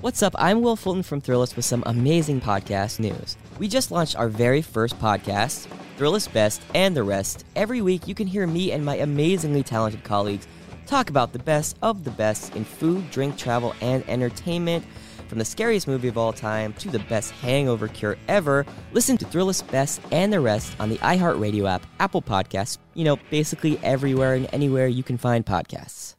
What's up? I'm Will Fulton from Thrillist with some amazing podcast news. We just launched our very first podcast, Thrillist Best and the Rest. Every week, you can hear me and my amazingly talented colleagues talk about the best of the best in food, drink, travel, and entertainment. From the scariest movie of all time to the best hangover cure ever, listen to Thrillist Best and the Rest on the iHeartRadio app, Apple Podcasts, you know, basically everywhere and anywhere you can find podcasts.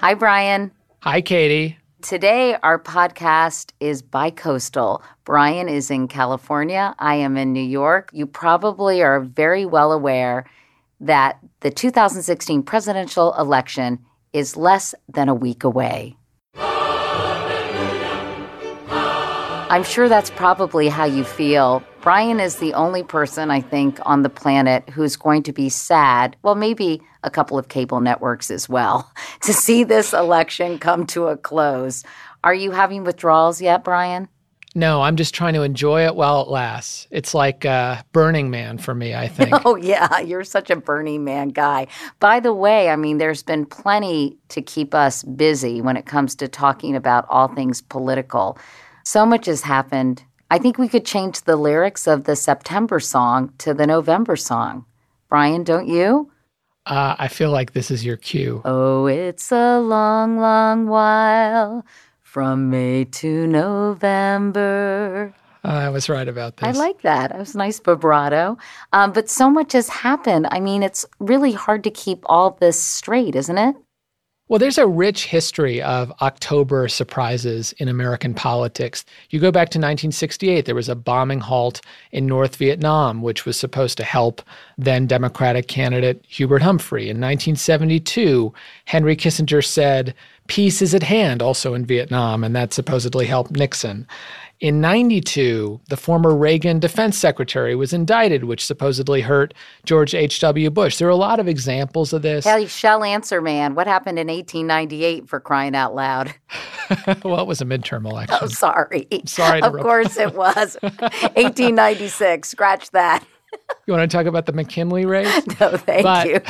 Hi, Brian. Hi, Katie. Today, our podcast is bi-coastal. Brian is in California. I am in New York. You probably are very well aware that the 2016 presidential election is less than a week away. I'm sure that's probably how you feel. Brian is the only person, I think, on the planet who's going to be sad, well, maybe a couple of cable networks as well, to see this election come to a close. Are you having withdrawals yet, Brian? No, I'm just trying to enjoy it while it lasts. It's like uh, Burning Man for me, I think. Oh, yeah, you're such a Burning Man guy. By the way, I mean, there's been plenty to keep us busy when it comes to talking about all things political. So much has happened. I think we could change the lyrics of the September song to the November song. Brian, don't you? Uh, I feel like this is your cue. Oh, it's a long, long while from May to November. Uh, I was right about this. I like that. It was nice vibrato. Um, but so much has happened. I mean, it's really hard to keep all this straight, isn't it? Well, there's a rich history of October surprises in American politics. You go back to 1968, there was a bombing halt in North Vietnam, which was supposed to help then Democratic candidate Hubert Humphrey. In 1972, Henry Kissinger said, Peace is at hand, also in Vietnam, and that supposedly helped Nixon. In 92, the former Reagan defense secretary was indicted, which supposedly hurt George H.W. Bush. There are a lot of examples of this. Hell, shall answer, man. What happened in 1898 for crying out loud? well, it was a midterm election. Oh, sorry. sorry. of course it was. 1896. Scratch that. You want to talk about the McKinley race? No, thank but, you.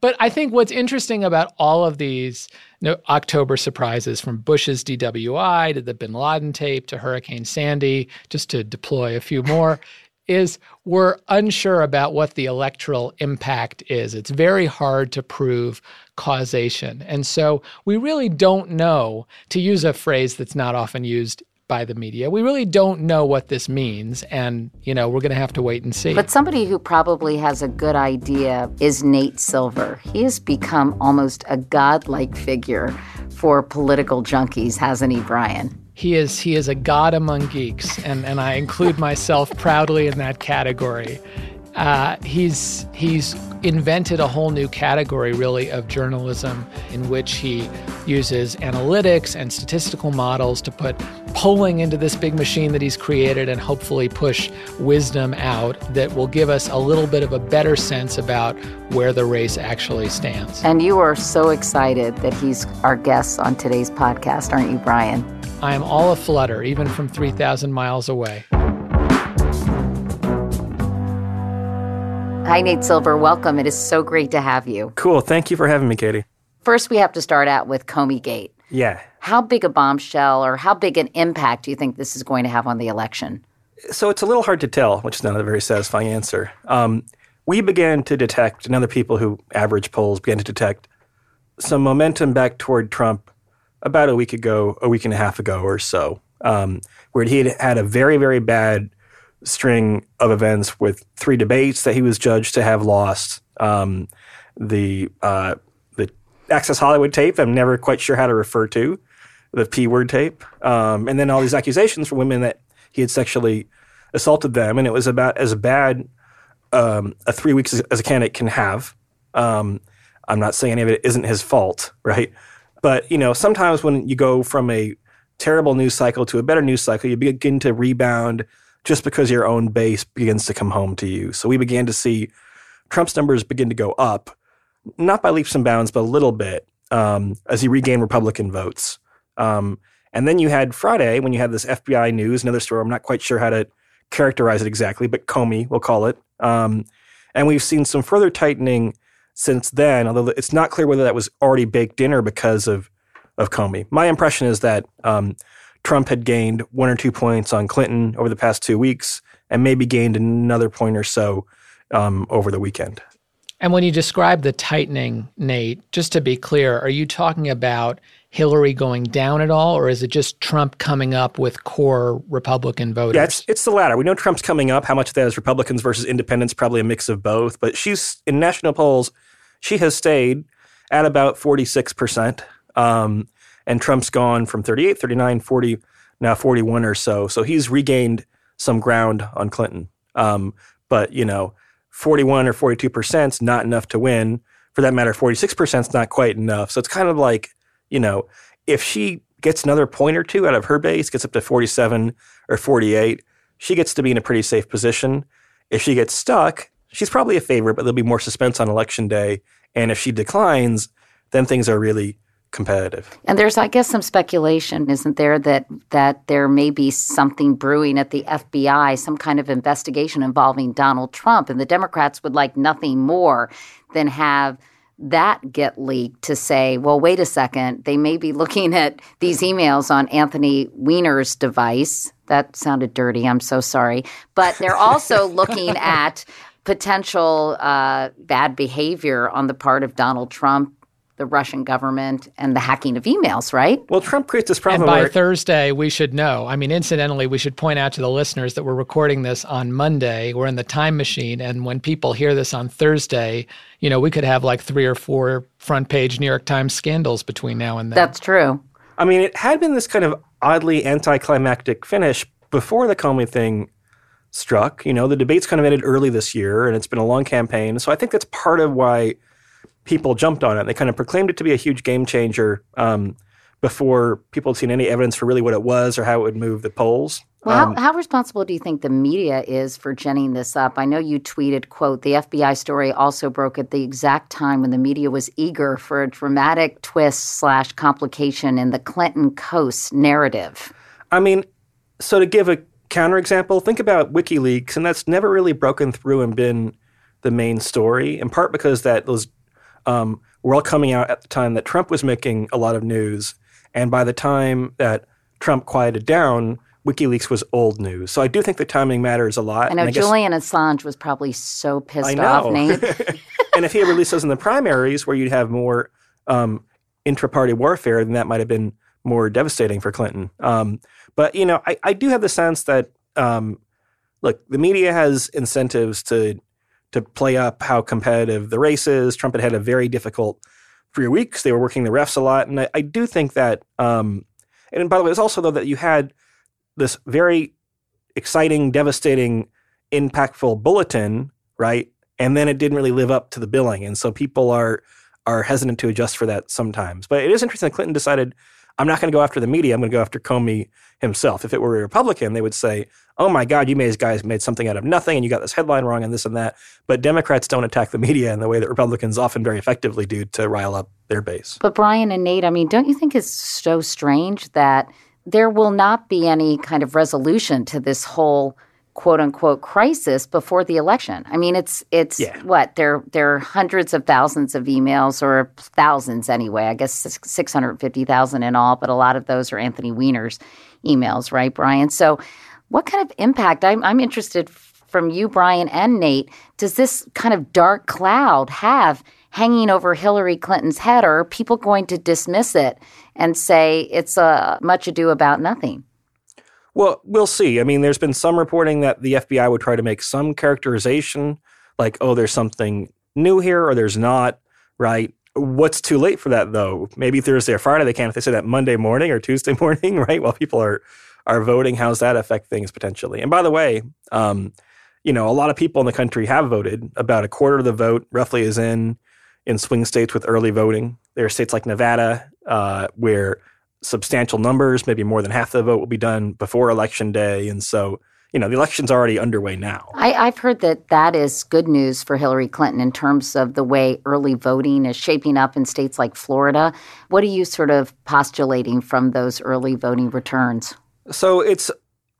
but I think what's interesting about all of these know, October surprises, from Bush's DWI to the Bin Laden tape to Hurricane Sandy, just to deploy a few more, is we're unsure about what the electoral impact is. It's very hard to prove causation. And so we really don't know, to use a phrase that's not often used by the media. We really don't know what this means, and you know we're going to have to wait and see. But somebody who probably has a good idea is Nate Silver. He has become almost a godlike figure for political junkies, hasn't he, Brian? He is. He is a god among geeks, and and I include myself proudly in that category. Uh, he's he's invented a whole new category, really, of journalism in which he uses analytics and statistical models to put polling into this big machine that he's created and hopefully push wisdom out that will give us a little bit of a better sense about where the race actually stands. And you are so excited that he's our guest on today's podcast, aren't you, Brian? I am all aflutter, even from 3,000 miles away. Hi, Nate Silver. Welcome. It is so great to have you. Cool. Thank you for having me, Katie. First, we have to start out with Comey Gate. Yeah. How big a bombshell or how big an impact do you think this is going to have on the election? So it's a little hard to tell, which is not a very satisfying answer. Um, we began to detect, and other people who average polls began to detect, some momentum back toward Trump about a week ago, a week and a half ago or so, um, where he had had a very, very bad string of events with three debates that he was judged to have lost. Um, the uh, the Access Hollywood tape, I'm never quite sure how to refer to, the P word tape, um, and then all these accusations from women that he had sexually assaulted them, and it was about as bad um, a three weeks as, as, a candidate can have. Um, I'm not saying any of it isn't his fault, right? But you know, sometimes when you go from a terrible news cycle to a better news cycle, you begin to rebound just because your own base begins to come home to you. So we began to see Trump's numbers begin to go up, not by leaps and bounds, but a little bit um, as he regained Republican votes. Um, and then you had Friday when you had this FBI news, another story. I'm not quite sure how to characterize it exactly, but Comey, we'll call it. Um, And we've seen some further tightening since then, although it's not clear whether that was already baked in or because of, of Comey. My impression is that um, Trump had gained one or two points on Clinton over the past two weeks and maybe gained another point or so um, over the weekend. And when you describe the tightening, Nate, just to be clear, are you talking about Hillary going down at all, or is it just Trump coming up with core Republican voters? Yeah, it's, it's the latter. We know Trump's coming up. How much of that is Republicans versus independents? Probably a mix of both. But she's in national polls, she has stayed at about 46%. Um, and Trump's gone from 38, 39, 40, now 41 or so. So he's regained some ground on Clinton. Um, but, you know, 41 or 42% is not enough to win. For that matter, 46% is not quite enough. So it's kind of like, you know, if she gets another point or two out of her base, gets up to 47 or 48, she gets to be in a pretty safe position. If she gets stuck, she's probably a favorite, but there'll be more suspense on election day. And if she declines, then things are really competitive. And there's, I guess, some speculation, isn't there, that that there may be something brewing at the FBI, some kind of investigation involving Donald Trump, and the Democrats would like nothing more than have that get leaked to say, well, wait a second, they may be looking at these emails on Anthony Weiner's device. That sounded dirty. I'm so sorry. But they're also looking at potential uh, bad behavior on the part of Donald Trump the Russian government and the hacking of emails, right? Well, Trump creates this problem. And by where- Thursday, we should know. I mean, incidentally, we should point out to the listeners that we're recording this on Monday. We're in the time machine. And when people hear this on Thursday, you know, we could have like three or four front page New York Times scandals between now and then. That's true. I mean, it had been this kind of oddly anticlimactic finish before the Comey thing struck. You know, the debates kind of ended early this year, and it's been a long campaign. So I think that's part of why people jumped on it. They kind of proclaimed it to be a huge game changer um, before people had seen any evidence for really what it was or how it would move the polls. Well, Um, how, how responsible do you think the media is for ginning this up? I know you tweeted, quote, the FBI story also broke at the exact time when the media was eager for a dramatic twist slash complication in the Clinton Coast narrative. I mean, so to give a counterexample, think about WikiLeaks, and that's never really broken through and been the main story, in part because that those um, were all coming out at the time that Trump was making a lot of news, and by the time that Trump quieted down, WikiLeaks was old news. So I do think the timing matters a lot. I know guess- Julian Assange was probably so pissed I know. off, Nate. and if he had released those in the primaries, where you'd have more um, intra-party warfare, then that might have been more devastating for Clinton. Um, but you know, I, I do have the sense that um, look, the media has incentives to to play up how competitive the race is. Trump had had a very difficult three weeks. They were working the refs a lot, and I, I do think that. Um, and by the way, it's also though that you had this very exciting, devastating, impactful bulletin, right? And then it didn't really live up to the billing, and so people are are hesitant to adjust for that sometimes. But it is interesting that Clinton decided, I'm not going to go after the media. I'm going to go after Comey himself. If it were a Republican, they would say, "Oh my God, you made guys made something out of nothing, and you got this headline wrong, and this and that." But Democrats don't attack the media in the way that Republicans often very effectively do to rile up their base. But Brian and Nate, I mean, don't you think it's so strange that there will not be any kind of resolution to this whole quote unquote crisis before the election? I mean, it's it's Yeah. what there there are hundreds of thousands of emails or thousands anyway. I guess six hundred fifty thousand in all, but a lot of those are Anthony Weiner's emails, right, Brian? So, what kind of impact? I'm I'm interested from you, Brian and Nate. Does this kind of dark cloud have hanging over Hillary Clinton's head, or are people going to dismiss it and say it's a much ado about nothing? Well, we'll see. I mean, there's been some reporting that the FBI would try to make some characterization, like, oh, there's something new here, or there's not, right? What's too late for that, though? Maybe Thursday or Friday they can. If they say that Monday morning or Tuesday morning, right, while people are are voting, how's that affect things potentially? And by the way, um, you know, a lot of people in the country have voted. About a quarter of the vote, roughly, is in in swing states with early voting. There are states like Nevada uh, where substantial numbers, maybe more than half the vote, will be done before election day, and so you know the election's already underway now. I, I've heard that that is good news for Hillary Clinton in terms of the way early voting is shaping up in states like Florida. What are you sort of postulating from those early voting returns? So it's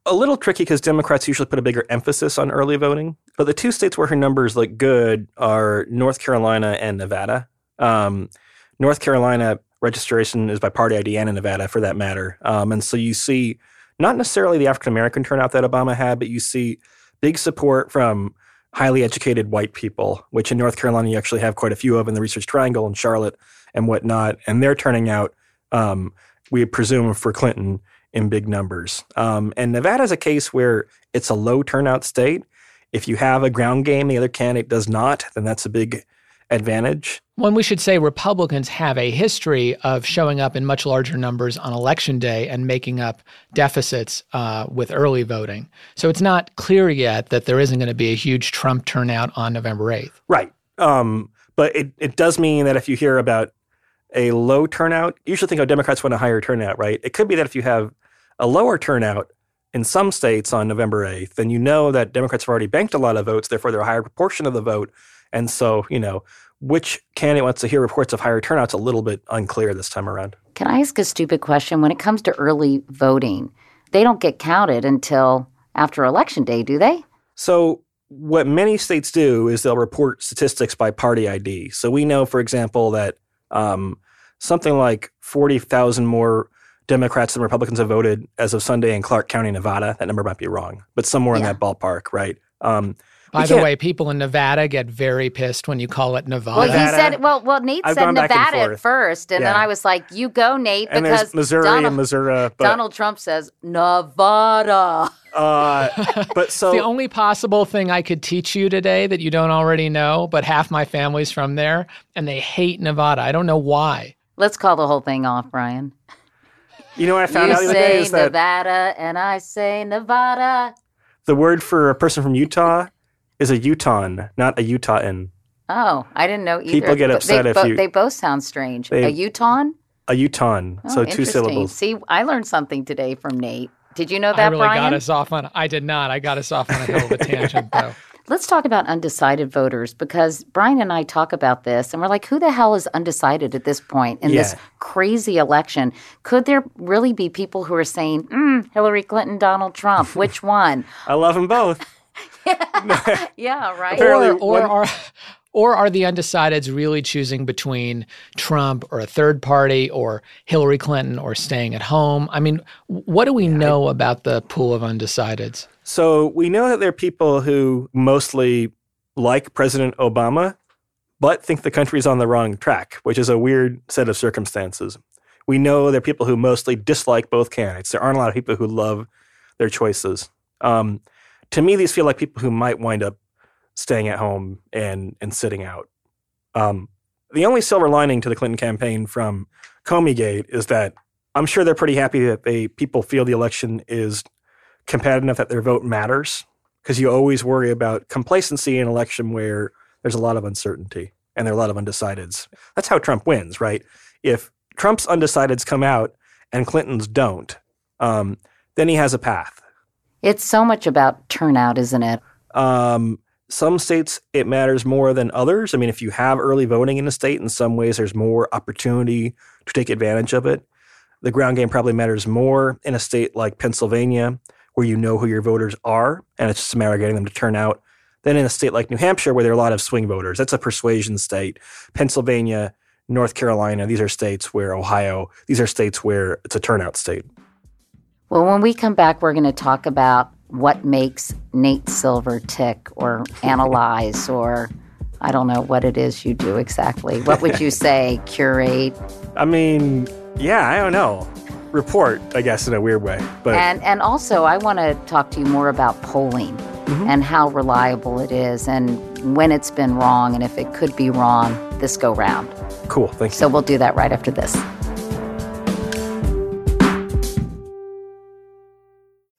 a little tricky because Democrats usually put a bigger emphasis on early voting. But the two states where her numbers look good are North Carolina and Nevada. Um, North Carolina registration is by party ID and in Nevada for that matter. Um, and so you see not necessarily the African American turnout that Obama had, but you see big support from highly educated white people, which in North Carolina you actually have quite a few of in the Research Triangle and Charlotte and whatnot. And they're turning out, um, we presume, for Clinton in big numbers. Um, and Nevada is a case where it's a low turnout state. If you have a ground game, the other candidate does not, then that's a big advantage. When we should say Republicans have a history of showing up in much larger numbers on election day and making up deficits uh, with early voting. So it's not clear yet that there isn't going to be a huge Trump turnout on November 8th. Right. Um, but it, it does mean that if you hear about a low turnout, you usually think, oh, Democrats want a higher turnout, right? It could be that if you have a lower turnout in some states on November 8th, then you know that Democrats have already banked a lot of votes, therefore they're a higher proportion of the vote. And so, you know, which candidate wants to hear reports of higher turnout's a little bit unclear this time around. Can I ask a stupid question? When it comes to early voting, they don't get counted until after election day, do they? So, what many states do is they'll report statistics by party ID. So, we know, for example, that um, something like 40,000 more Democrats and Republicans have voted as of Sunday in Clark County, Nevada. That number might be wrong, but somewhere Yeah. in that ballpark, right? Um, By the way, people in Nevada get very pissed when you call it Nevada. Well, he Nevada. said, well, well, Nate I've said gone and Nevada at first, and then I was like, "You go, Nate," and because Missouri Donald, and Missouri, but Donald Trump says Nevada. uh, but so the only possible thing I could teach you today that you don't already know, but half my family's from there and they hate Nevada. I don't know why. Let's call the whole thing off, Brian. You know what I found you out the other day say is that Nevada, and I say Nevada. the word for a person from Utah is a Utahn, not a Utahin. Oh, I didn't know either. People get But upset they, if bo- you- they both sound strange. They- a Utah? A Utahn, Oh, so two syllables. See, I learned something today from Nate. Did you know that? I really Brian? got us off on I did not. I got us off on a hell of a tangent though. Let's talk about undecided voters because Brian and I talk about this and we're like, who the hell is undecided at this point in this crazy election? Could there really be people who are saying, mm, Hillary Clinton, Donald Trump? Which one? I love them both. yeah, right. Apparently- or or one- are or are the undecideds really choosing between Trump or a third party or Hillary Clinton or staying at home? I mean, what do we know about the pool of undecideds? So we know that there are people who mostly like President Obama, but think the country's on the wrong track, which is a weird set of circumstances. We know there are people who mostly dislike both candidates. There aren't a lot of people who love their choices. Um, to me, these feel like people who might wind up staying at home and and sitting out. Um, the only silver lining to the Clinton campaign from Comey-gate is that I'm sure they're pretty happy that they people feel the election is competitive enough that their vote matters because you always worry about complacency in an election where there's a lot of uncertainty and there are a lot of undecideds. That's how Trump wins, right? If Trump's undecideds come out and Clinton's don't, um, then he has a path. It's so much about turnout, isn't it? Um, some states it matters more than others. I mean, if you have early voting in a state, in some ways there's more opportunity to take advantage of it. The ground game probably matters more in a state like Pennsylvania, where you know who your voters are, and it's just a matter of getting them to turn out, than in a state like New Hampshire, where there are a lot of swing voters. That's a persuasion state. Pennsylvania, North Carolina, these are states where Ohio, these are states where it's a turnout state. Well, when we come back, we're going to talk about what makes Nate Silver tick or analyze or I don't know what it is you do exactly. What would you say, curate? I mean, yeah, I don't know. Report, I guess, in a weird way. But And and also I want to talk to you more about polling mm-hmm. and how reliable it is and when it's been wrong and if it could be wrong this go round. cool, thank you. So we'll do that right after this.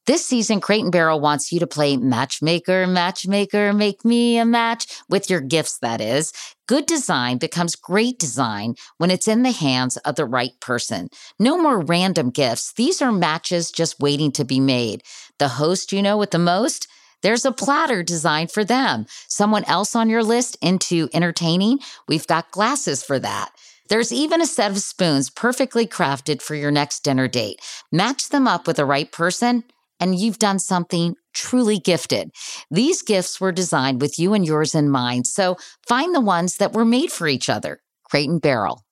This season, Crate and Barrel wants you to play Matchmaker, Matchmaker, Make Me a Match with your gifts, that is. Good design becomes great design when it's in the hands of the right person. No more random gifts. These are matches just waiting to be made. The host you know with the most? There's a platter designed for them. Someone else on your list into entertaining? We've got glasses for that. There's even a set of spoons perfectly crafted for your next dinner date. Match them up with the right person, and you've done something truly gifted. These gifts were designed with you and yours in mind, so find the ones that were made for each other. Crate and Barrel.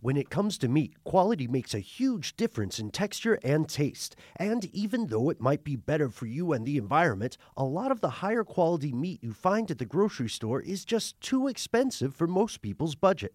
When it comes to meat, quality makes a huge difference in texture and taste. And even though it might be better for you and the environment, a lot of the higher quality meat you find at the grocery store is just too expensive for most people's budget.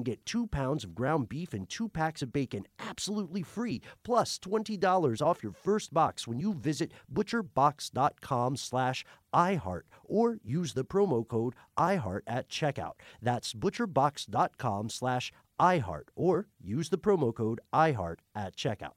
get two pounds of ground beef and two packs of bacon absolutely free, plus $20 off your first box when you visit butcherbox.com slash iHeart or use the promo code iHeart at checkout. That's butcherbox.com slash iHeart or use the promo code iHeart at checkout.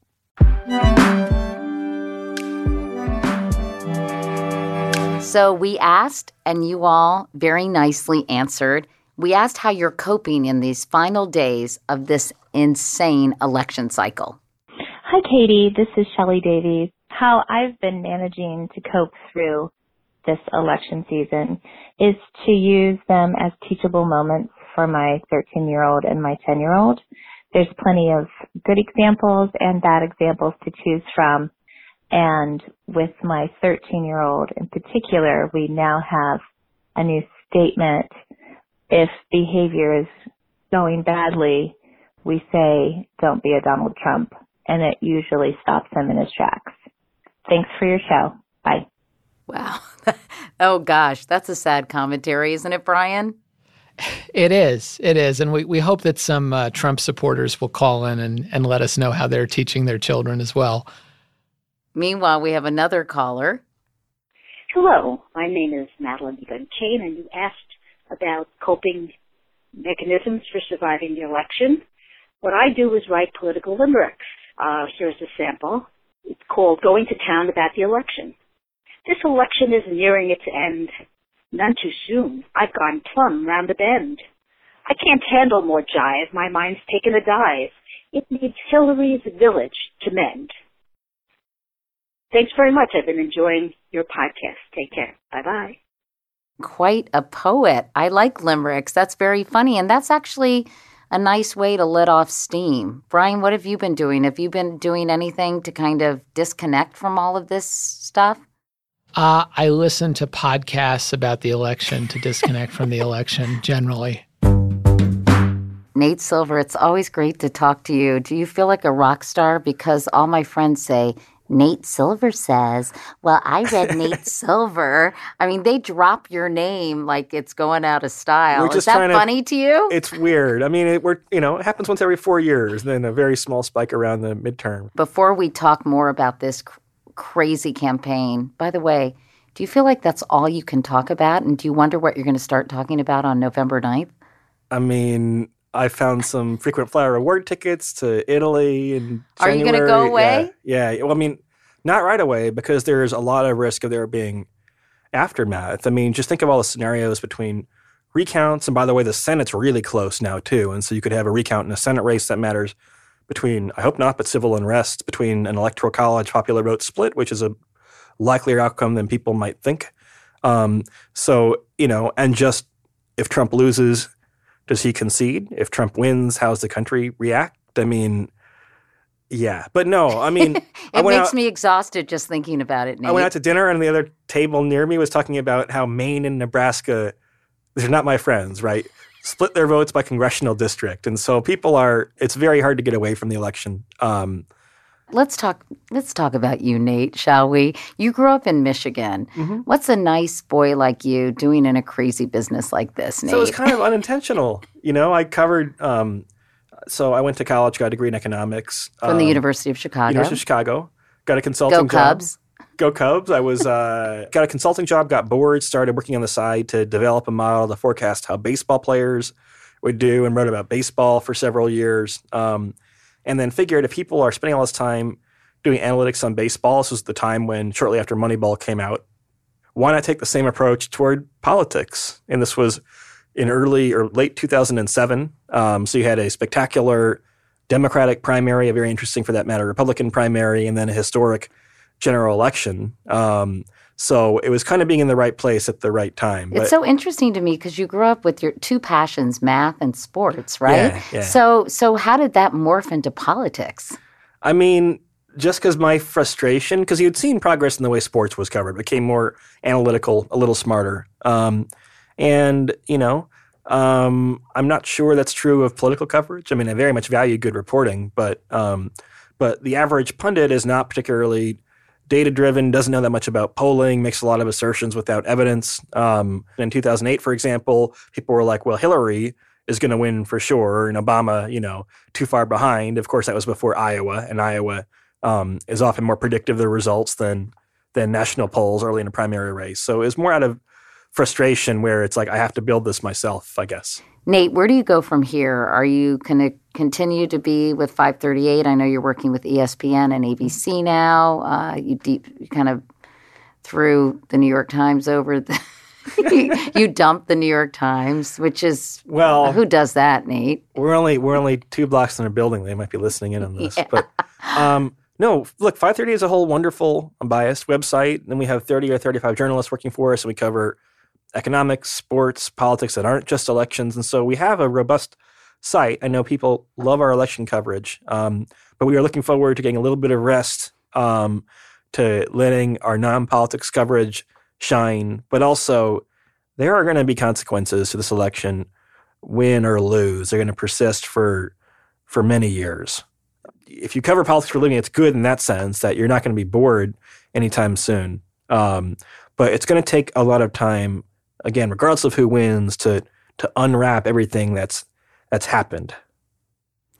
So we asked, and you all very nicely answered. We asked how you're coping in these final days of this insane election cycle. Hi, Katie. This is Shelly Davies. How I've been managing to cope through this election season is to use them as teachable moments for my 13 year old and my 10 year old. There's plenty of good examples and bad examples to choose from. And with my 13 year old in particular, we now have a new statement. If behavior is going badly, we say, don't be a Donald Trump. And it usually stops him in his tracks. Thanks for your show. Bye. Wow. oh, gosh. That's a sad commentary, isn't it, Brian? It is. It is. And we, we hope that some uh, Trump supporters will call in and, and let us know how they're teaching their children as well. Meanwhile, we have another caller. Hello, my name is Madeline Kane, and you asked about coping mechanisms for surviving the election. What I do is write political limericks. Uh, here's a sample. It's called Going to Town About the Election. This election is nearing its end. None too soon. I've gone plumb round the bend. I can't handle more jive. My mind's taken a dive. It needs Hillary's village to mend. Thanks very much. I've been enjoying your podcast. Take care. Bye bye. Quite a poet. I like limericks. That's very funny. And that's actually a nice way to let off steam. Brian, what have you been doing? Have you been doing anything to kind of disconnect from all of this stuff? Uh, I listen to podcasts about the election to disconnect from the election generally. Nate Silver, it's always great to talk to you. Do you feel like a rock star? Because all my friends say, Nate Silver says, Well, I read Nate Silver. I mean, they drop your name like it's going out of style. Is that funny to, to, you? It's weird. I mean, it, we're, you know, it happens once every four years, then a very small spike around the midterm. Before we talk more about this cr- crazy campaign, by the way, do you feel like that's all you can talk about? And do you wonder what you're going to start talking about on November 9th? I mean, I found some frequent flyer award tickets to Italy and Are you going to go away? Yeah. yeah. Well, I mean, not right away because there's a lot of risk of there being aftermath. I mean, just think of all the scenarios between recounts. And by the way, the Senate's really close now, too. And so you could have a recount in a Senate race that matters between, I hope not, but civil unrest, between an electoral college popular vote split, which is a likelier outcome than people might think. Um, so, you know, and just if Trump loses, does he concede? If Trump wins, how's the country react? I mean, yeah, but no, I mean, it I makes out, me exhausted just thinking about it. Nate. I went out to dinner, and the other table near me was talking about how Maine and Nebraska, they're not my friends, right? Split their votes by congressional district, and so people are. It's very hard to get away from the election. Um, let's talk. Let's talk about you, Nate. Shall we? You grew up in Michigan. Mm-hmm. What's a nice boy like you doing in a crazy business like this, Nate? So was kind of unintentional. You know, I covered. Um, so I went to college, got a degree in economics from um, the University of Chicago. University of Chicago. Got a consulting Go Cubs. job. Go Cubs! I was uh, got a consulting job, got bored, started working on the side to develop a model to forecast how baseball players would do, and wrote about baseball for several years. Um, and then figured if people are spending all this time doing analytics on baseball, this was the time when shortly after Moneyball came out, why not take the same approach toward politics? And this was in early or late 2007. Um, so you had a spectacular Democratic primary, a very interesting for that matter Republican primary, and then a historic general election. Um, so it was kind of being in the right place at the right time. It's so interesting to me because you grew up with your two passions, math and sports, right? Yeah, yeah. So so how did that morph into politics? I mean, just because my frustration, because you'd seen progress in the way sports was covered, became more analytical, a little smarter. Um, and, you know, um, I'm not sure that's true of political coverage. I mean, I very much value good reporting, but um, but the average pundit is not particularly data driven, doesn't know that much about polling, makes a lot of assertions without evidence. Um, in 2008, for example, people were like, well, Hillary is going to win for sure, and Obama, you know, too far behind. Of course, that was before Iowa, and Iowa um, is often more predictive of the results than than national polls early in a primary race. So it was more out of frustration where it's like I have to build this myself, I guess. Nate, where do you go from here? Are you going to continue to be with 538? I know you're working with ESPN and ABC now. Uh, you deep, you kind of threw the New York Times over. The you, you dumped the New York Times, which is Well- who does that, Nate? We're only we're only two blocks in a building. They might be listening in on this, but um, no. Look, 530 is a whole wonderful, unbiased website. And we have 30 or 35 journalists working for us, and we cover economics, sports, politics that aren't just elections. And so we have a robust site. I know people love our election coverage, um, but we are looking forward to getting a little bit of rest um, to letting our non-politics coverage shine. But also, there are going to be consequences to this election, win or lose. They're going to persist for for many years. If you cover politics for a living, it's good in that sense that you're not going to be bored anytime soon. Um, but it's going to take a lot of time, again, regardless of who wins, to to unwrap everything that's that's happened.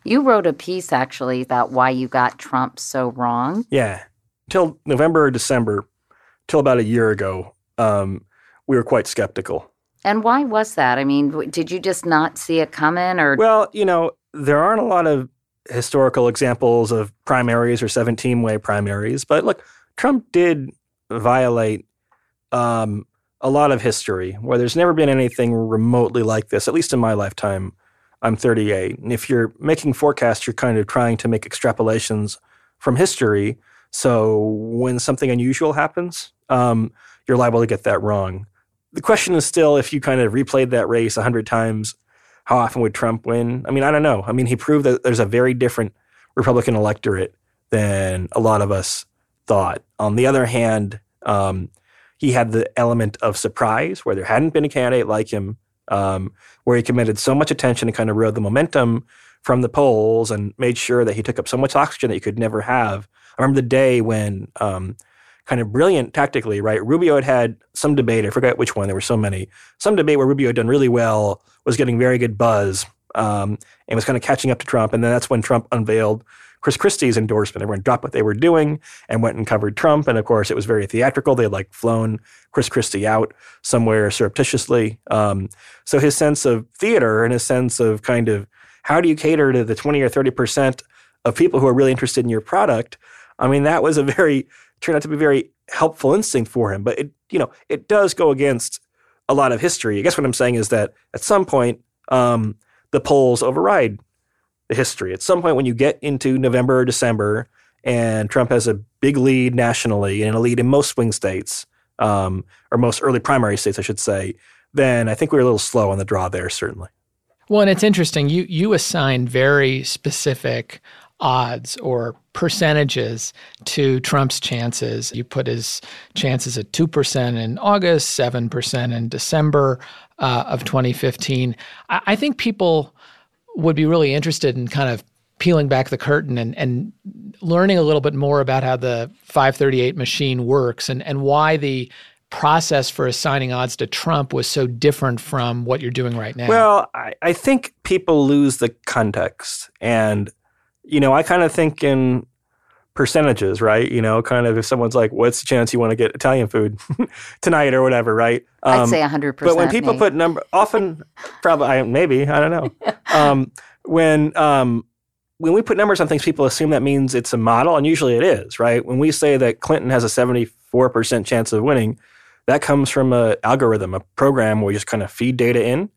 You wrote a piece actually about why you got Trump so wrong. Yeah, till November or December, till about a year ago, um, we were quite skeptical. And why was that? I mean, w- did you just not see it coming or Well, you know, there aren't a lot of historical examples of primaries or 17 way primaries, but look, Trump did violate um, a lot of history where there's never been anything remotely like this, at least in my lifetime. I'm 38. And if you're making forecasts, you're kind of trying to make extrapolations from history. So when something unusual happens, um, you're liable to get that wrong. The question is still if you kind of replayed that race 100 times, how often would Trump win? I mean, I don't know. I mean, he proved that there's a very different Republican electorate than a lot of us thought. On the other hand, um, he had the element of surprise where there hadn't been a candidate like him, um, where he committed so much attention and kind of rode the momentum from the polls and made sure that he took up so much oxygen that you could never have. I remember the day when, um, kind of brilliant tactically, right? Rubio had had some debate. I forget which one. There were so many. Some debate where Rubio had done really well, was getting very good buzz, um, and was kind of catching up to Trump. And then that's when Trump unveiled Chris Christie's endorsement. Everyone dropped what they were doing and went and covered Trump. And of course, it was very theatrical. They had like flown Chris Christie out somewhere surreptitiously. Um, so his sense of theater and his sense of kind of how do you cater to the 20 or 30 percent of people who are really interested in your product? I mean, that was a very turned out to be very helpful instinct for him. But it, you know, it does go against a lot of history. I guess what I'm saying is that at some point, um, the polls override the history. At some point, when you get into November or December, and Trump has a big lead nationally and a lead in most swing states, um, or most early primary states, I should say, then I think we were a little slow on the draw there, certainly. Well, and it's interesting. You you assign very specific odds or percentages to Trump's chances. You put his chances at two percent in August, seven percent in December uh, of 2015. I, I think people would be really interested in kind of peeling back the curtain and, and learning a little bit more about how the 538 machine works and, and why the process for assigning odds to Trump was so different from what you're doing right now. Well, I, I think people lose the context. And, you know, I kind of think in percentages, right? You know, kind of if someone's like, what's the chance you want to get Italian food tonight or whatever, right? I'd say 100%. But when people put number, often, probably, I, maybe, I don't know. um, when, um, when we put numbers on things, people assume that means it's a model, and usually it is, right? When we say that Clinton has a 74% chance of winning, That comes from an algorithm, a program where you just kind of feed data in.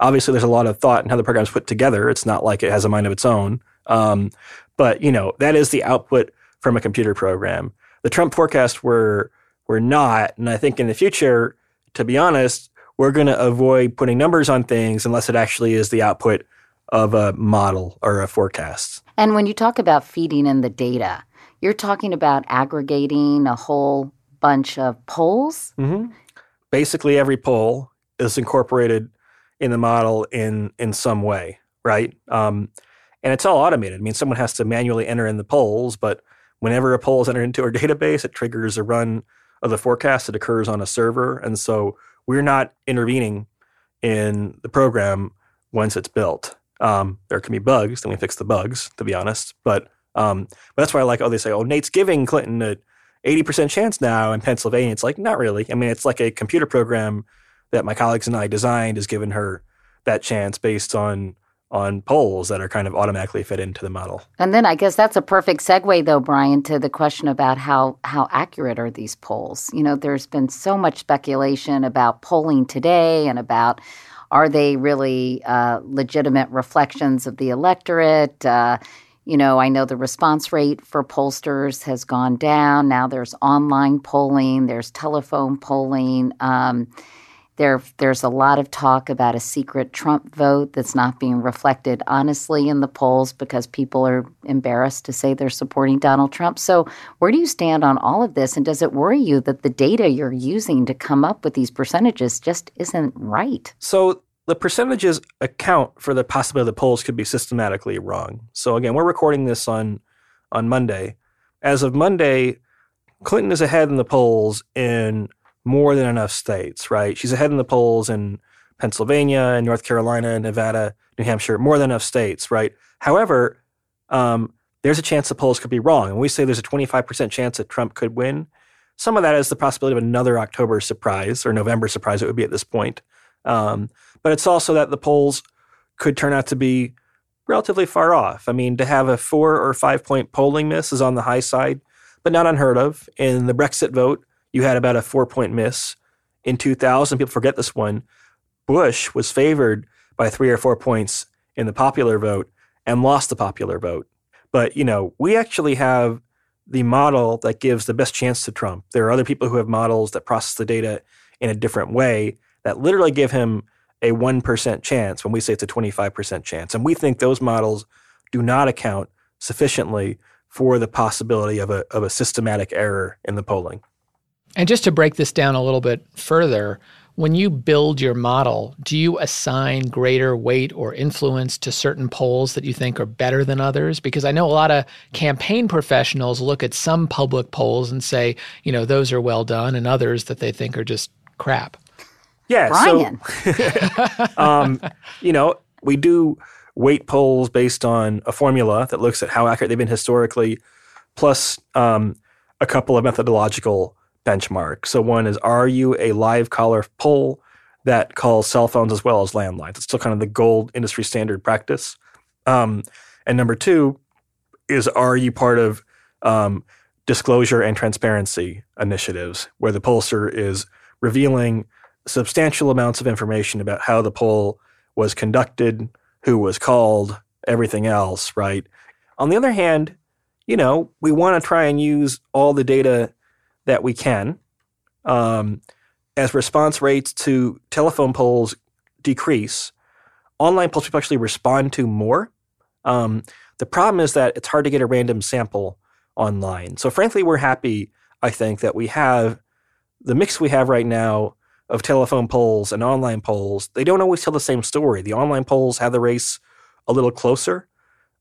Obviously, there's a lot of thought in how the program's put together. It's not like it has a mind of its own. Um, but you know that is the output from a computer program. The Trump forecasts were were not, and I think in the future, to be honest, we're going to avoid putting numbers on things unless it actually is the output of a model or a forecast. And when you talk about feeding in the data, you're talking about aggregating a whole bunch of polls? Mm-hmm. Basically, every poll is incorporated in the model in in some way, right? Um, and it's all automated. I mean, someone has to manually enter in the polls, but whenever a poll is entered into our database, it triggers a run of the forecast that occurs on a server, and so we're not intervening in the program once it's built. Um, there can be bugs, then we fix the bugs, to be honest. But, um, but that's why I like, oh, they say, oh, Nate's giving Clinton a 80% chance now in Pennsylvania. It's like, not really. I mean, it's like a computer program that my colleagues and I designed has given her that chance based on on polls that are kind of automatically fit into the model. And then I guess that's a perfect segue though, Brian, to the question about how how accurate are these polls? You know, there's been so much speculation about polling today and about are they really uh, legitimate reflections of the electorate? Uh, you know, I know the response rate for pollsters has gone down. Now there's online polling, there's telephone polling. Um, there, there's a lot of talk about a secret Trump vote that's not being reflected honestly in the polls because people are embarrassed to say they're supporting Donald Trump. So, where do you stand on all of this? And does it worry you that the data you're using to come up with these percentages just isn't right? So, the percentages account for the possibility the polls could be systematically wrong. So, again, we're recording this on on Monday. As of Monday, Clinton is ahead in the polls in more than enough states, right? She's ahead in the polls in Pennsylvania and North Carolina, Nevada, New Hampshire, more than enough states, right? However, um, there's a chance the polls could be wrong. And we say there's a 25% chance that Trump could win. Some of that is the possibility of another October surprise or November surprise, it would be at this point. Um, but it's also that the polls could turn out to be relatively far off. I mean, to have a four or five point polling miss is on the high side, but not unheard of. In the Brexit vote, you had about a four point miss. In 2000, people forget this one. Bush was favored by three or four points in the popular vote and lost the popular vote. But, you know, we actually have the model that gives the best chance to Trump. There are other people who have models that process the data in a different way that literally give him a 1% chance when we say it's a 25% chance. And we think those models do not account sufficiently for the possibility of a, of a systematic error in the polling. And just to break this down a little bit further, when you build your model, do you assign greater weight or influence to certain polls that you think are better than others? Because I know a lot of campaign professionals look at some public polls and say, you know, those are well done, and others that they think are just crap. Yeah, Brian. so um, you know, we do weight polls based on a formula that looks at how accurate they've been historically, plus um, a couple of methodological benchmark. So one is are you a live caller poll that calls cell phones as well as landlines? It's still kind of the gold industry standard practice. Um, and number two is are you part of um, disclosure and transparency initiatives where the pollster is revealing substantial amounts of information about how the poll was conducted, who was called, everything else, right? On the other hand, you know, we want to try and use all the data that we can. Um, as response rates to telephone polls decrease, online polls people actually respond to more. Um, the problem is that it's hard to get a random sample online. So, frankly, we're happy, I think, that we have the mix we have right now of telephone polls and online polls. They don't always tell the same story. The online polls have the race a little closer.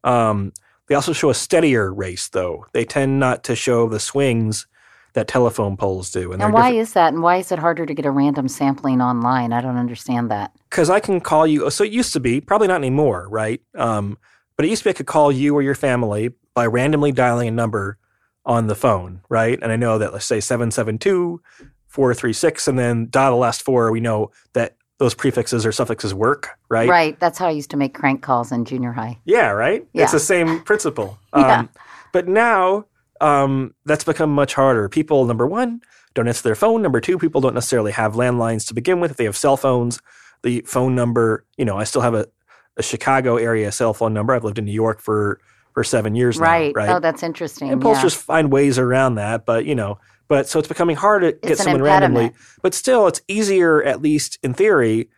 Um, they also show a steadier race, though. They tend not to show the swings that telephone polls do. And, and why is that? And why is it harder to get a random sampling online? I don't understand that. Because I can call you. So it used to be, probably not anymore, right? Um, but it used to be I could call you or your family by randomly dialing a number on the phone, right? And I know that let's say 772 436 and then dial the last four, we know that those prefixes or suffixes work, right? Right. That's how I used to make crank calls in junior high. Yeah, right? Yeah. It's the same principle. yeah. Um, but now um, that's become much harder. People, number one, don't answer their phone. Number two, people don't necessarily have landlines to begin with. If they have cell phones, the phone number, you know, I still have a, a Chicago area cell phone number. I've lived in New York for for seven years right. now. Right. Oh, that's interesting. And yeah. pollsters find ways around that, but you know, but so it's becoming hard to get It's an someone randomly. But still, it's easier, at least in theory,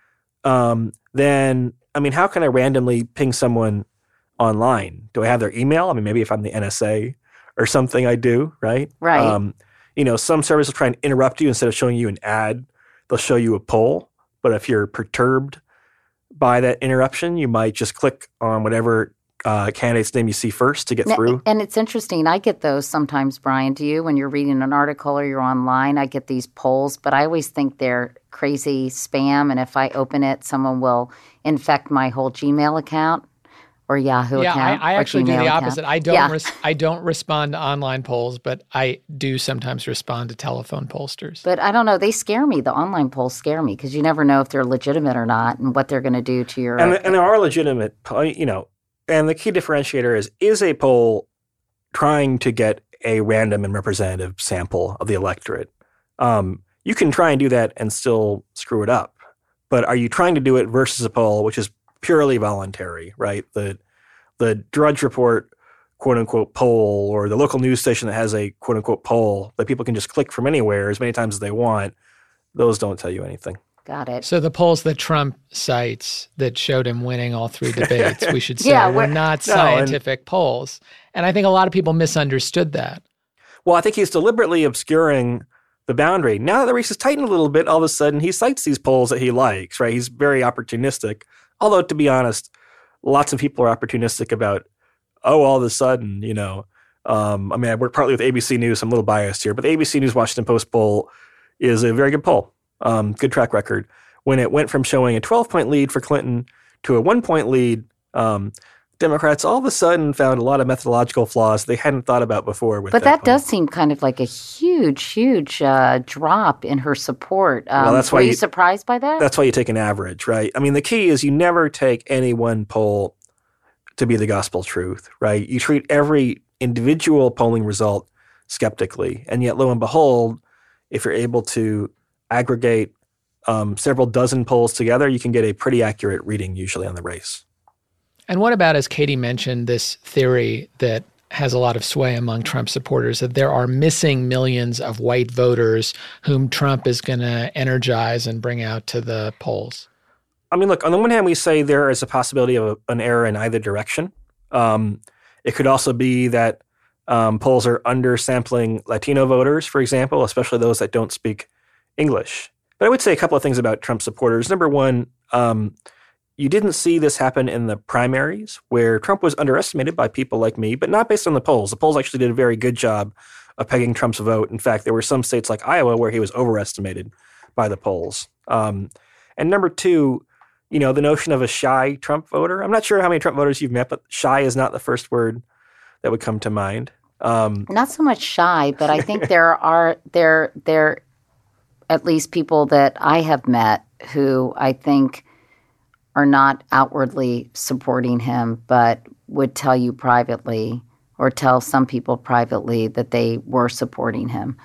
um, than I mean, how can I randomly ping someone online? Do I have their email? I mean, maybe if I'm the NSA or something, I do, right? Right. Um, you know, some servers will try and interrupt you instead of showing you an ad, they'll show you a poll. But if you're perturbed by that interruption, you might just click on whatever uh, candidate's name you see first to get Now, through. And it's interesting. I get those sometimes, Brian. Do you? When you're reading an article or you're online, I get these polls, but I always think they're crazy spam. And if I open it, someone will infect my whole Gmail account or Yahoo yeah, account. I, I or actually do Gmail the account. opposite. I don't Yeah. res- I don't respond to online polls, but I do sometimes respond to telephone pollsters. But I don't know. They scare me. The online polls scare me because you never know if they're legitimate or not and what they're going to do to your. and, and there are legitimate, you know, and the key differentiator is is a poll trying to get a random and representative sample of the electorate. Um, you can try and do that and still screw it up, but are you trying to do it versus a poll which is purely voluntary, right? The the Drudge Report quote unquote poll or the local news station that has a quote unquote poll that people can just click from anywhere as many times as they want. Those don't tell you anything. Got it. So the polls that Trump cites that showed him winning all three debates, we should say, Yeah, were we're- not No, and- scientific polls. And I think a lot of people misunderstood that. Well, I think he's deliberately obscuring the boundary. Now that the race is tightened a little bit, all of a sudden he cites these polls that he likes, right? He's very opportunistic. Although, to be honest, lots of people are opportunistic about, oh, all of a sudden, you know, um, I mean, I work partly with ABC News. I'm a little biased here, but the ABC News Washington Post poll is a very good poll, um, good track record. When it went from showing a 12 point lead for Clinton to a one point lead, um, Democrats all of a sudden found a lot of methodological flaws they hadn't thought about before. With But that poll. does seem kind of like a huge, huge uh, drop in her support. Um, Well, that's were why you, you- surprised by that? That's why you take an average, right? I mean, the key is you never take any one poll to be the gospel truth, right? You treat every individual polling result skeptically. And yet, lo and behold, if you're able to aggregate um, several dozen polls together, you can get a pretty accurate reading usually on the race. And what about, as Katie mentioned, this theory that has a lot of sway among Trump supporters that there are missing millions of white voters whom Trump is going to energize and bring out to the polls? I mean, look, on the one hand, we say there is a possibility of a, an error in either direction. Um, it could also be that um, polls are undersampling Latino voters, for example, especially those that don't speak English. But I would say a couple of things about Trump supporters. Number one, um, you didn't see this happen in the primaries where Trump was underestimated by people like me, but not based on the polls. The polls actually did a very good job of pegging Trump's vote. In fact, there were some states like Iowa where he was overestimated by the polls. Um, and number two, you know, the notion of a shy Trump voter. I'm not sure how many Trump voters you've met, but shy is not the first word that would come to mind. Um, Not so much shy, but I think there are there there at least people that I have met who I think are not outwardly supporting him, but would tell you privately or tell some people privately that they were supporting him.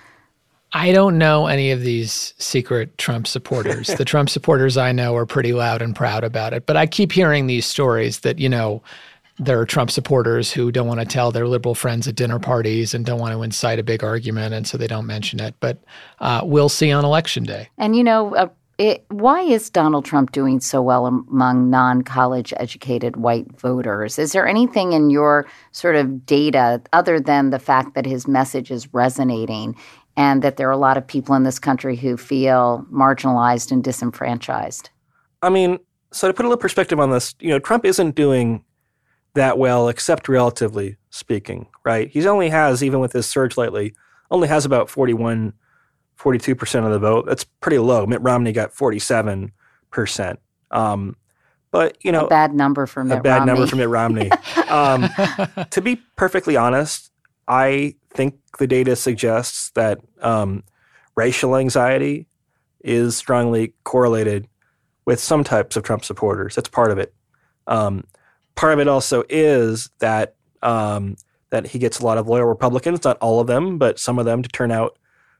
I don't know any of these secret Trump supporters. the Trump supporters I know are pretty loud and proud about it. But I keep hearing these stories that, you know, there are Trump supporters who don't want to tell their liberal friends at dinner parties and don't want to incite a big argument, and so they don't mention it. But uh, we'll see on election day. And you know, uh, it, why is Donald Trump doing so well among non-college educated white voters? Is there anything in your sort of data other than the fact that his message is resonating and that there are a lot of people in this country who feel marginalized and disenfranchised? I mean, so to put a little perspective on this, you know, Trump isn't doing that well, except relatively speaking, right? He only has, even with his surge lately, only has about 41, 42% of the vote. That's pretty low. Mitt Romney got 47%. Um, but, you know, a bad number for Mitt a bad Romney. number for Mitt Romney. um, to be perfectly honest, I think the data suggests that um, racial anxiety is strongly correlated with some types of Trump supporters. That's part of it. Um, part of it also is that um, that he gets a lot of loyal Republicans, not all of them, but some of them, to turn out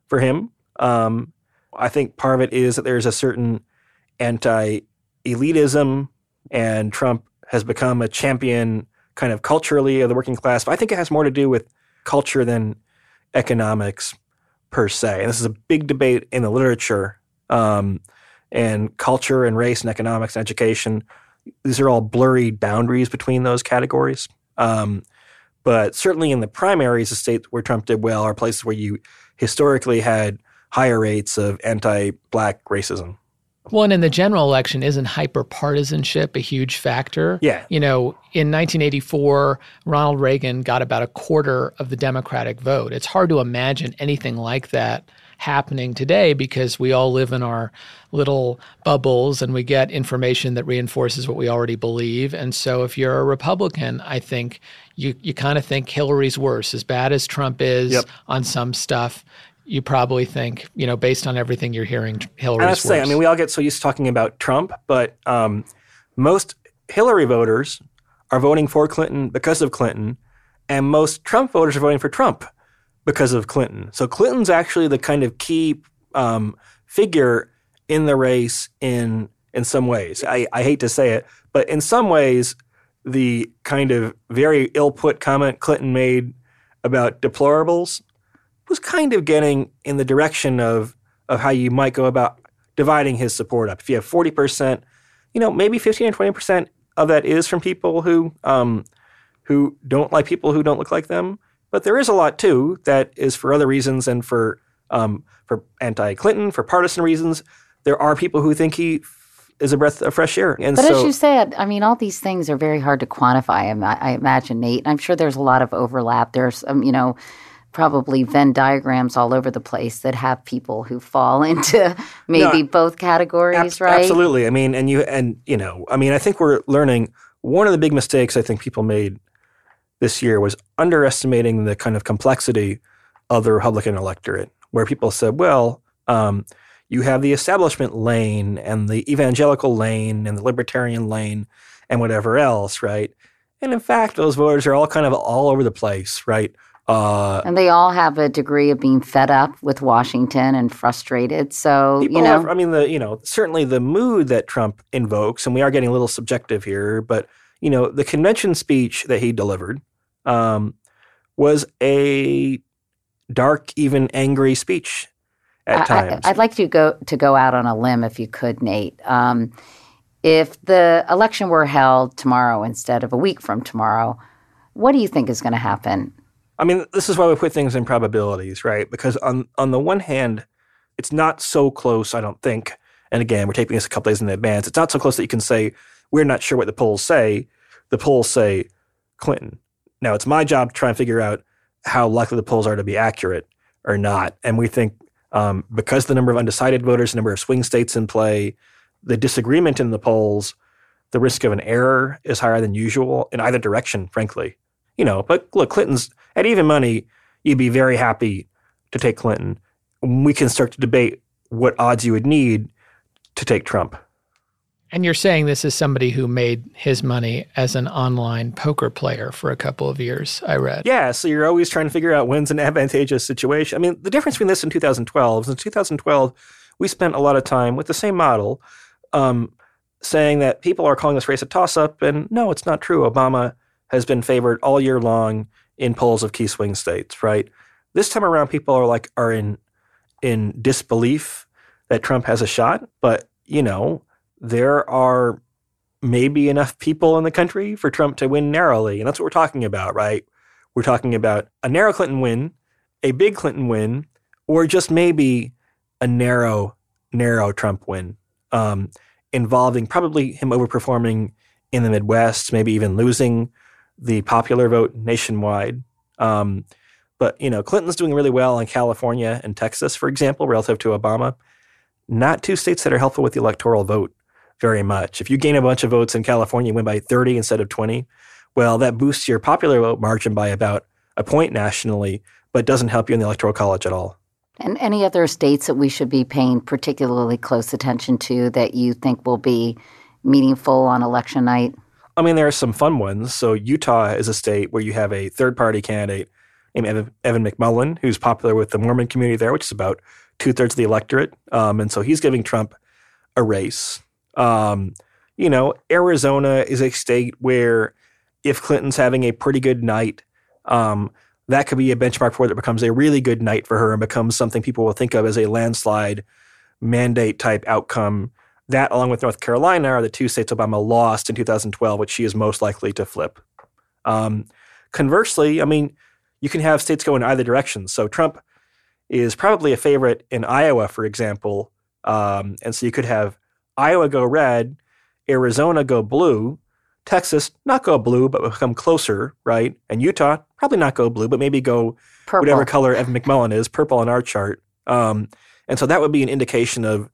for him. Um, I think part of it is that there's a certain anti elitism, and Trump has become a champion kind of culturally of the working class. But I think it has more to do with culture than economics per se. And this is a big debate in the literature. Um, and culture and race and economics and education, these are all blurry boundaries between those categories. Um, but certainly in the primaries, the states where Trump did well are places where you historically had higher rates of anti black racism. Well, and in the general election, isn't hyperpartisanship a huge factor? Yeah. You know, in 1984, Ronald Reagan got about a quarter of the Democratic vote. It's hard to imagine anything like that happening today because we all live in our little bubbles and we get information that reinforces what we already believe. And so if you're a Republican, I think you, you kind of think Hillary's worse, as bad as Trump is Yep. on some stuff. You probably think, you know, based on everything you're hearing, that's the thing. I mean, we all get so used to talking about Trump, but um, most Hillary voters are voting for Clinton because of Clinton, and most Trump voters are voting for Trump because of Clinton. So Clinton's actually the kind of key um, figure in the race in in some ways. I, I hate to say it, but in some ways, the kind of very ill put comment Clinton made about deplorables was kind of getting in the direction of of how you might go about dividing his support up. If you have forty percent, you know, maybe fifteen or twenty percent of that is from people who um, who don't like people who don't look like them. But there is a lot too that is for other reasons and for um, for anti-Clinton, for partisan reasons. There are people who think he is a breath of fresh air, and But so as you said, I mean, all these things are very hard to quantify. I, I imagine, Nate. I'm sure there's a lot of overlap. There's, um, you know, probably Venn diagrams all over the place that have people who fall into maybe both categories, Abs- right? Absolutely. I mean, and you and you know, I mean, I think we're learning one of the big mistakes I think people made this year was underestimating the kind of complexity of the Republican electorate, where people said, well, um, you have the establishment lane and the evangelical lane and the libertarian lane and whatever else, right? And in fact, those voters are all kind of all over the place, right? Uh, And they all have a degree of being fed up with Washington and frustrated. So, you know, have, I mean, the you know certainly the mood that Trump invokes, and we are getting a little subjective here, but you know the convention speech that he delivered um, was a dark, even angry speech at I, times. I, would like to go to go out on a limb, if you could, Nate. Um, if the election were held tomorrow instead of a week from tomorrow, what do you think is going to happen? I mean, this is why we put things in probabilities, right? Because on on the one hand, it's not so close, I don't think. And again, we're taping this a couple days in advance. It's not so close that you can say we're not sure what the polls say. The polls say Clinton. Now, it's my job to try and figure out how likely the polls are to be accurate or not. And we think um, because the number of undecided voters, the number of swing states in play, the disagreement in the polls, the risk of an error is higher than usual in either direction, frankly. You know, but look, Clinton's at even money, you'd be very happy to take Clinton. We can start to debate what odds you would need to take Trump. And you're saying this is somebody who made his money as an online poker player for a couple of years, I read. Yeah, so you're always trying to figure out when's an advantageous situation. I mean, the difference between this and 2012 is in 2012, we spent a lot of time with the same model um, saying that people are calling this race a toss up. And no, it's not true. Obama has been favored all year long in polls of key swing states, right? This time around, people are like, are in, in disbelief that Trump has a shot. But, you know, there are maybe enough people in the country for Trump to win narrowly. And that's what we're talking about, right? We're talking about a narrow Clinton win, a big Clinton win, or just maybe a narrow, narrow Trump win, um, involving probably him overperforming in the Midwest, maybe even losing the popular vote nationwide. Um, but you know, Clinton's doing really well in California and Texas, for example, relative to Obama. Not two states that are helpful with the electoral vote very much. If you gain a bunch of votes in California, you win by 30 instead of 20, well, that boosts your popular vote margin by about a point nationally, but doesn't help you in the electoral college at all. And any other states that we should be paying particularly close attention to that you think will be meaningful on election night? I mean, there are some fun ones. So Utah is a state where you have a third party candidate named Evan, Evan McMullin, who's popular with the Mormon community there, which is about two thirds of the electorate, um, and so he's giving Trump a race. Um, you know, Arizona is a state where if Clinton's having a pretty good night, um, that could be a benchmark for it that becomes a really good night for her and becomes something people will think of as a landslide mandate type outcome. That, along with North Carolina, are the two states Obama lost in 2012, which she is most likely to flip. Um, conversely, I mean, you can have states go in either direction. So Trump is probably a favorite in Iowa, for example. Um, and so you could have Iowa go red, Arizona go blue, Texas not go blue, but become closer, right? And Utah probably not go blue, but maybe go Purple. whatever color Evan McMullin is, purple on our chart. Um, and so that would be an indication of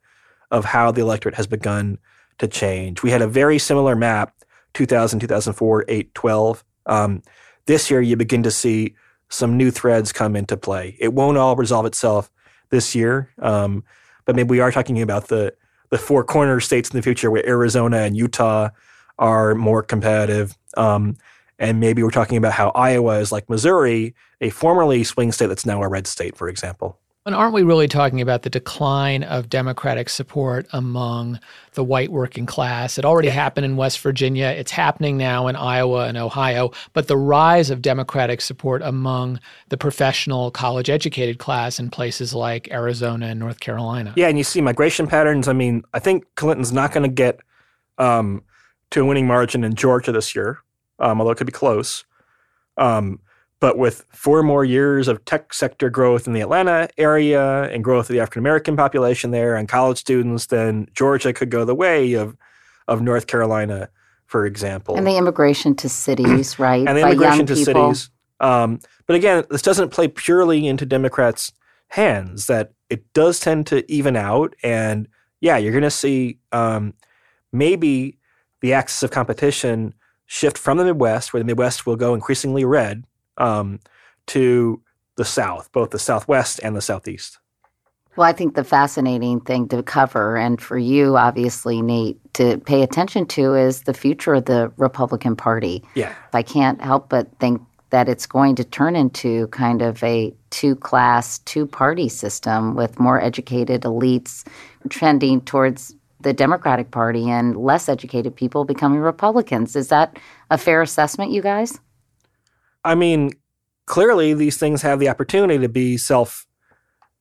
of how the electorate has begun to change. We had a very similar map 2000, 2004, 8, 12. Um, this year, you begin to see some new threads come into play. It won't all resolve itself this year, um, but maybe we are talking about the the four corner states in the future where Arizona and Utah are more competitive. Um, and maybe we're talking about how Iowa is like Missouri, a formerly swing state that's now a red state, for example. And aren't we really talking about the decline of Democratic support among the white working class? It already happened in West Virginia. It's happening now in Iowa and Ohio. But the rise of Democratic support among the professional, college educated class in places like Arizona and North Carolina. Yeah, and you see migration patterns. I mean, I think Clinton's not going to get um, to a winning margin in Georgia this year, um, although it could be close. Um, but with four more years of tech sector growth in the Atlanta area and growth of the African American population there and college students, then Georgia could go the way of of North Carolina, for example. And the immigration to cities, right? and the by immigration young to people. cities. Um, but again, this doesn't play purely into Democrats' hands. That it does tend to even out, and yeah, you're going to see um, maybe the axis of competition shift from the Midwest, where the Midwest will go increasingly red, um, to the South, both the Southwest and the Southeast. Well, I think the fascinating thing to cover, and for you, obviously, Nate, to pay attention to is the future of the Republican Party. Yeah. I can't help but think that it's going to turn into kind of a two class, two party system with more educated elites trending towards the Democratic Party and less educated people becoming Republicans. Is that a fair assessment, you guys? I mean, clearly these things have the opportunity to be self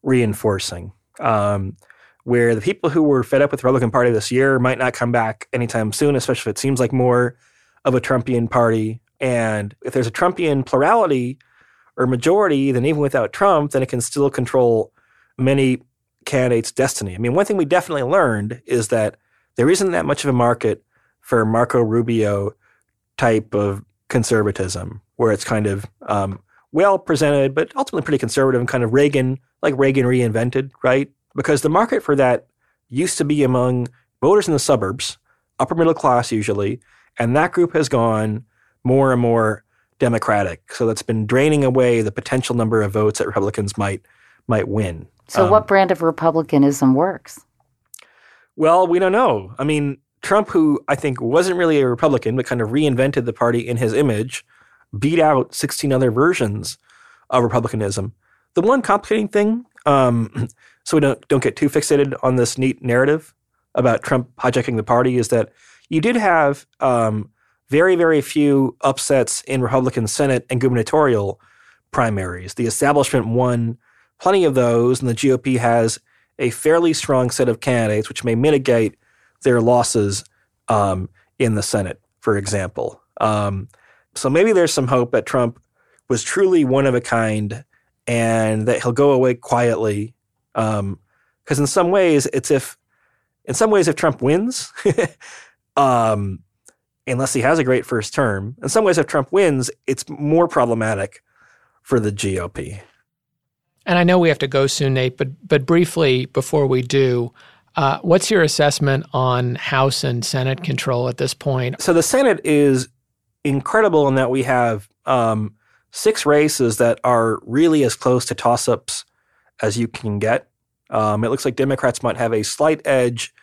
reinforcing. Um, where the people who were fed up with the Republican Party this year might not come back anytime soon, especially if it seems like more of a Trumpian party. And if there's a Trumpian plurality or majority, then even without Trump, then it can still control many candidates' destiny. I mean, one thing we definitely learned is that there isn't that much of a market for Marco Rubio type of conservatism, where it's kind of um, well presented, but ultimately pretty conservative and kind of Reagan, like Reagan reinvented, right? Because the market for that used to be among voters in the suburbs, upper middle class usually, and that group has gone more and more Democratic. So that's been draining away the potential number of votes that Republicans might might win. So, Um, what brand of Republicanism works? Well, we don't know. I mean, Trump, who I think wasn't really a Republican, but kind of reinvented the party in his image, beat out 16 other versions of Republicanism. The one complicating thing, um, so we don't, don't get too fixated on this neat narrative about Trump hijacking the party, is that you did have um, very, very few upsets in Republican Senate and gubernatorial primaries. The establishment won plenty of those, and the GOP has a fairly strong set of candidates, which may mitigate their losses um, in the Senate, for example. Um, so maybe there's some hope that Trump was truly one of a kind and that he'll go away quietly. Because in some ways, it's if, in some ways, if Trump wins, um, unless he has a great first term, in some ways, if Trump wins, it's more problematic for the GOP. And I know we have to go soon, Nate, but but briefly before we do, uh, what's your assessment on House and Senate control at this point? So the Senate is incredible in that we have um, six races that are really as close to toss ups as you can get. Um, it looks like Democrats might have a slight edge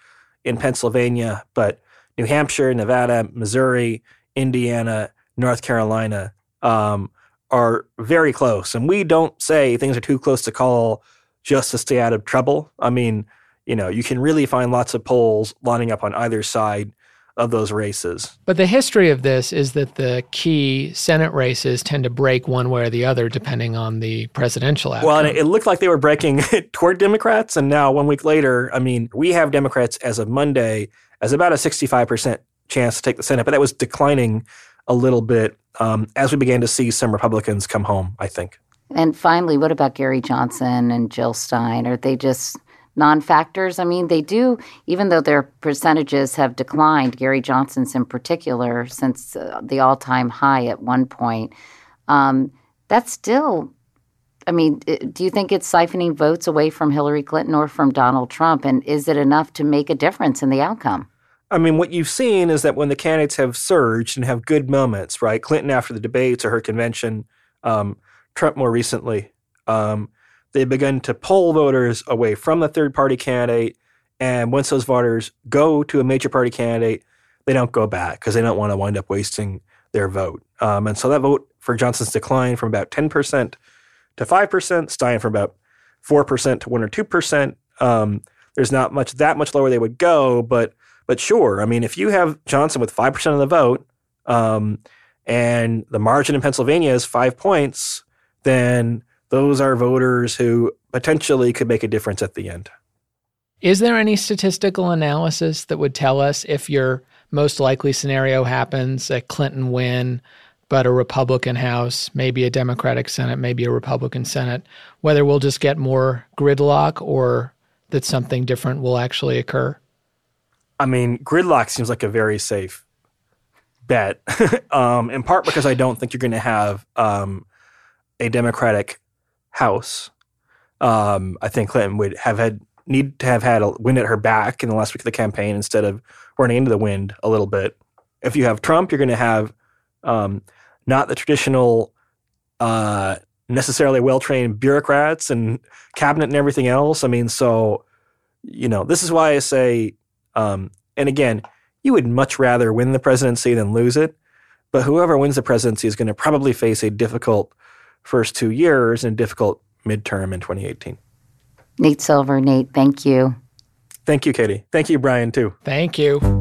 in Pennsylvania, but New Hampshire, Nevada, Missouri, Indiana, North Carolina um, are very close. And we don't say things are too close to call just to stay out of trouble. I mean, you know, you can really find lots of polls lining up on either side of those races. But the history of this is that the key Senate races tend to break one way or the other depending on the presidential outcome. Well, and it looked like they were breaking toward Democrats. And now, one week later, I mean, we have Democrats as of Monday as about a 65% chance to take the Senate, but that was declining a little bit um, as we began to see some Republicans come home, I think. And finally, what about Gary Johnson and Jill Stein? Are they just non factors? I mean, they do, even though their percentages have declined, Gary Johnson's in particular, since uh, the all time high at one point. Um, that's still, I mean, do you think it's siphoning votes away from Hillary Clinton or from Donald Trump? And is it enough to make a difference in the outcome? I mean, what you've seen is that when the candidates have surged and have good moments, right? Clinton after the debates or her convention, um, Trump more recently, um, they've begun to pull voters away from the third party candidate. And once those voters go to a major party candidate, they don't go back because they don't want to wind up wasting their vote. Um, and so that vote for Johnson's declined from about 10% to 5%, Stein from about 4% to 1 or 2%. Um, there's not much that much lower they would go, but but sure, I mean, if you have Johnson with 5% of the vote um, and the margin in Pennsylvania is five points, then those are voters who potentially could make a difference at the end. Is there any statistical analysis that would tell us if your most likely scenario happens, a Clinton win, but a Republican House, maybe a Democratic Senate, maybe a Republican Senate, whether we'll just get more gridlock or that something different will actually occur? I mean, gridlock seems like a very safe bet, um, in part because I don't think you're going to have um, a Democratic House. Um, I think Clinton would have had need to have had a wind at her back in the last week of the campaign instead of running into the wind a little bit. If you have Trump, you're going to have um, not the traditional, uh, necessarily well trained bureaucrats and cabinet and everything else. I mean, so you know, this is why I say um, and again, you would much rather win the presidency than lose it. But whoever wins the presidency is going to probably face a difficult first two years and difficult midterm in 2018. Nate Silver, Nate, thank you. Thank you, Katie. Thank you, Brian, too. Thank you.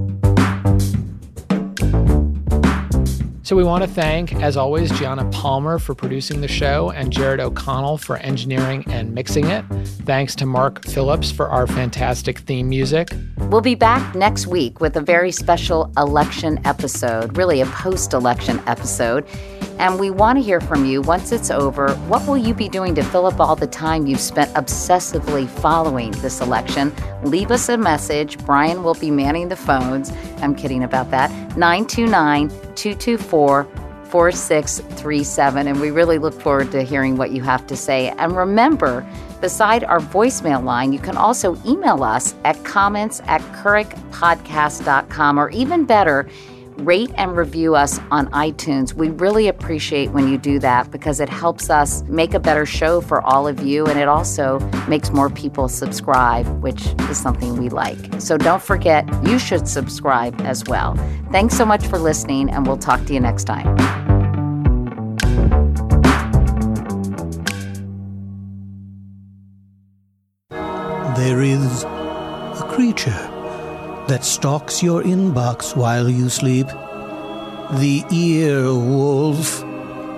So we want to thank, as always, Gianna Palmer for producing the show and Jared O'Connell for engineering and mixing it. Thanks to Mark Phillips for our fantastic theme music. We'll be back next week with a very special election episode, really a post election episode. And we want to hear from you once it's over. What will you be doing to fill up all the time you've spent obsessively following this election? Leave us a message. Brian will be manning the phones. I'm kidding about that. 929 224 4637. And we really look forward to hearing what you have to say. And remember, beside our voicemail line, you can also email us at comments at couricpodcast.com or even better, rate and review us on iTunes. We really appreciate when you do that because it helps us make a better show for all of you and it also makes more people subscribe, which is something we like. So don't forget, you should subscribe as well. Thanks so much for listening, and we'll talk to you next time. There is a creature that stalks your inbox while you sleep. The ear wolf.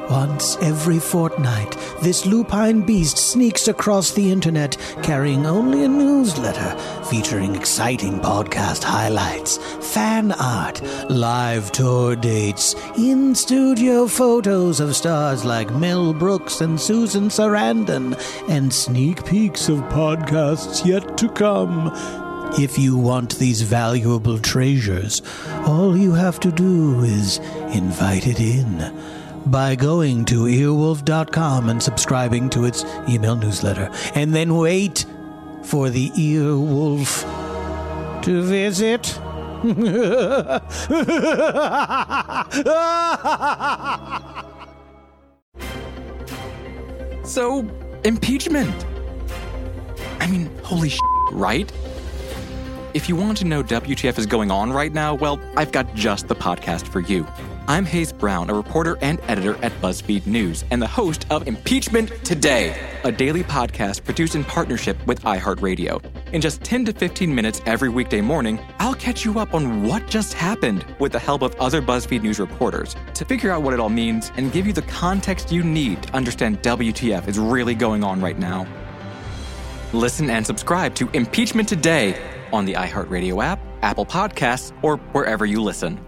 Once every fortnight, this lupine beast sneaks across the internet carrying only a newsletter featuring exciting podcast highlights, fan art, live tour dates, in studio photos of stars like Mel Brooks and Susan Sarandon, and sneak peeks of podcasts yet to come. If you want these valuable treasures, all you have to do is invite it in by going to earwolf.com and subscribing to its email newsletter. And then wait for the earwolf to visit. so, impeachment. I mean, holy shit, right? If you want to know WTF is going on right now, well, I've got just the podcast for you. I'm Hayes Brown, a reporter and editor at BuzzFeed News, and the host of Impeachment Today, a daily podcast produced in partnership with iHeartRadio. In just 10 to 15 minutes every weekday morning, I'll catch you up on what just happened with the help of other BuzzFeed News reporters to figure out what it all means and give you the context you need to understand WTF is really going on right now. Listen and subscribe to Impeachment Today on the iHeartRadio app, Apple Podcasts, or wherever you listen.